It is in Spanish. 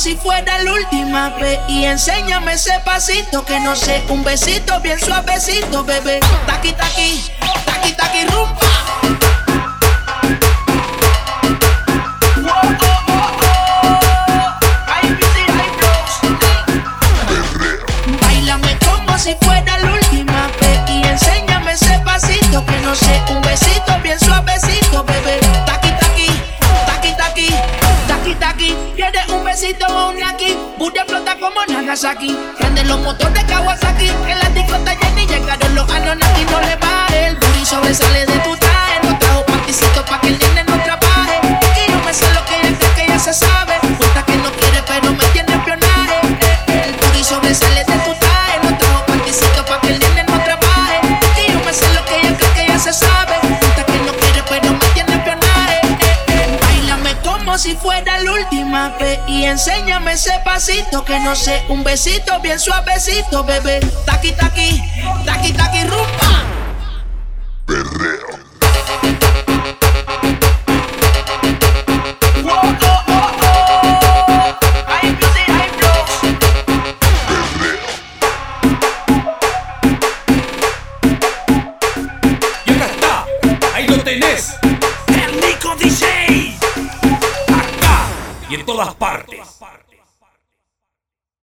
si fuera la última vez y enséñame ese pasito que no sé, un besito bien suavecito, bebé. Taqui taqui, taqui taqui rumba. si fuera luna como Nagasaki. Prende los motores Kawasaki. Si fuera la última vez y enséñame ese pasito que no sé, un besito bien suavecito, bebé. Taqui taqui, taqui taqui rumba. Whoa, oh, oh, oh. High de todas partes.